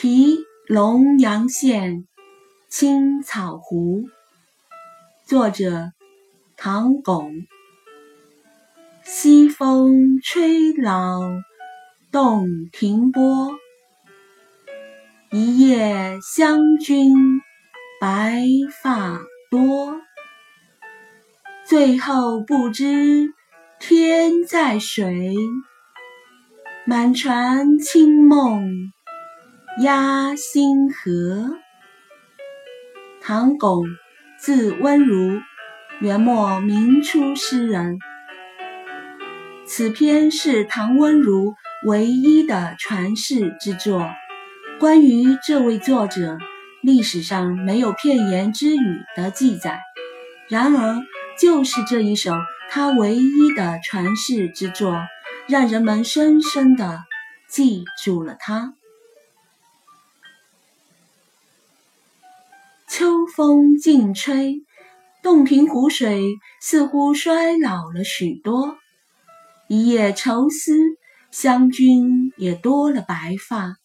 题龙阳县青草湖，作者唐巩。西风吹老洞庭波，一夜湘君白发多。最后不知天在水，满船清梦。压星河。唐巩，字温如，元末明初诗人。此篇是唐温如唯一的传世之作。关于这位作者，历史上没有片言之语的记载。然而，就是这一首他唯一的传世之作，让人们深深地记住了他。风劲吹，洞庭湖水似乎衰老了许多。一夜愁思，湘君也多了白发。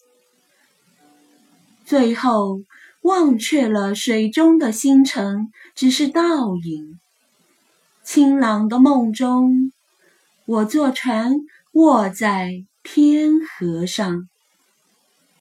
最后忘却了水中的星辰，只是倒影。清朗的梦中，我坐船卧在天河上。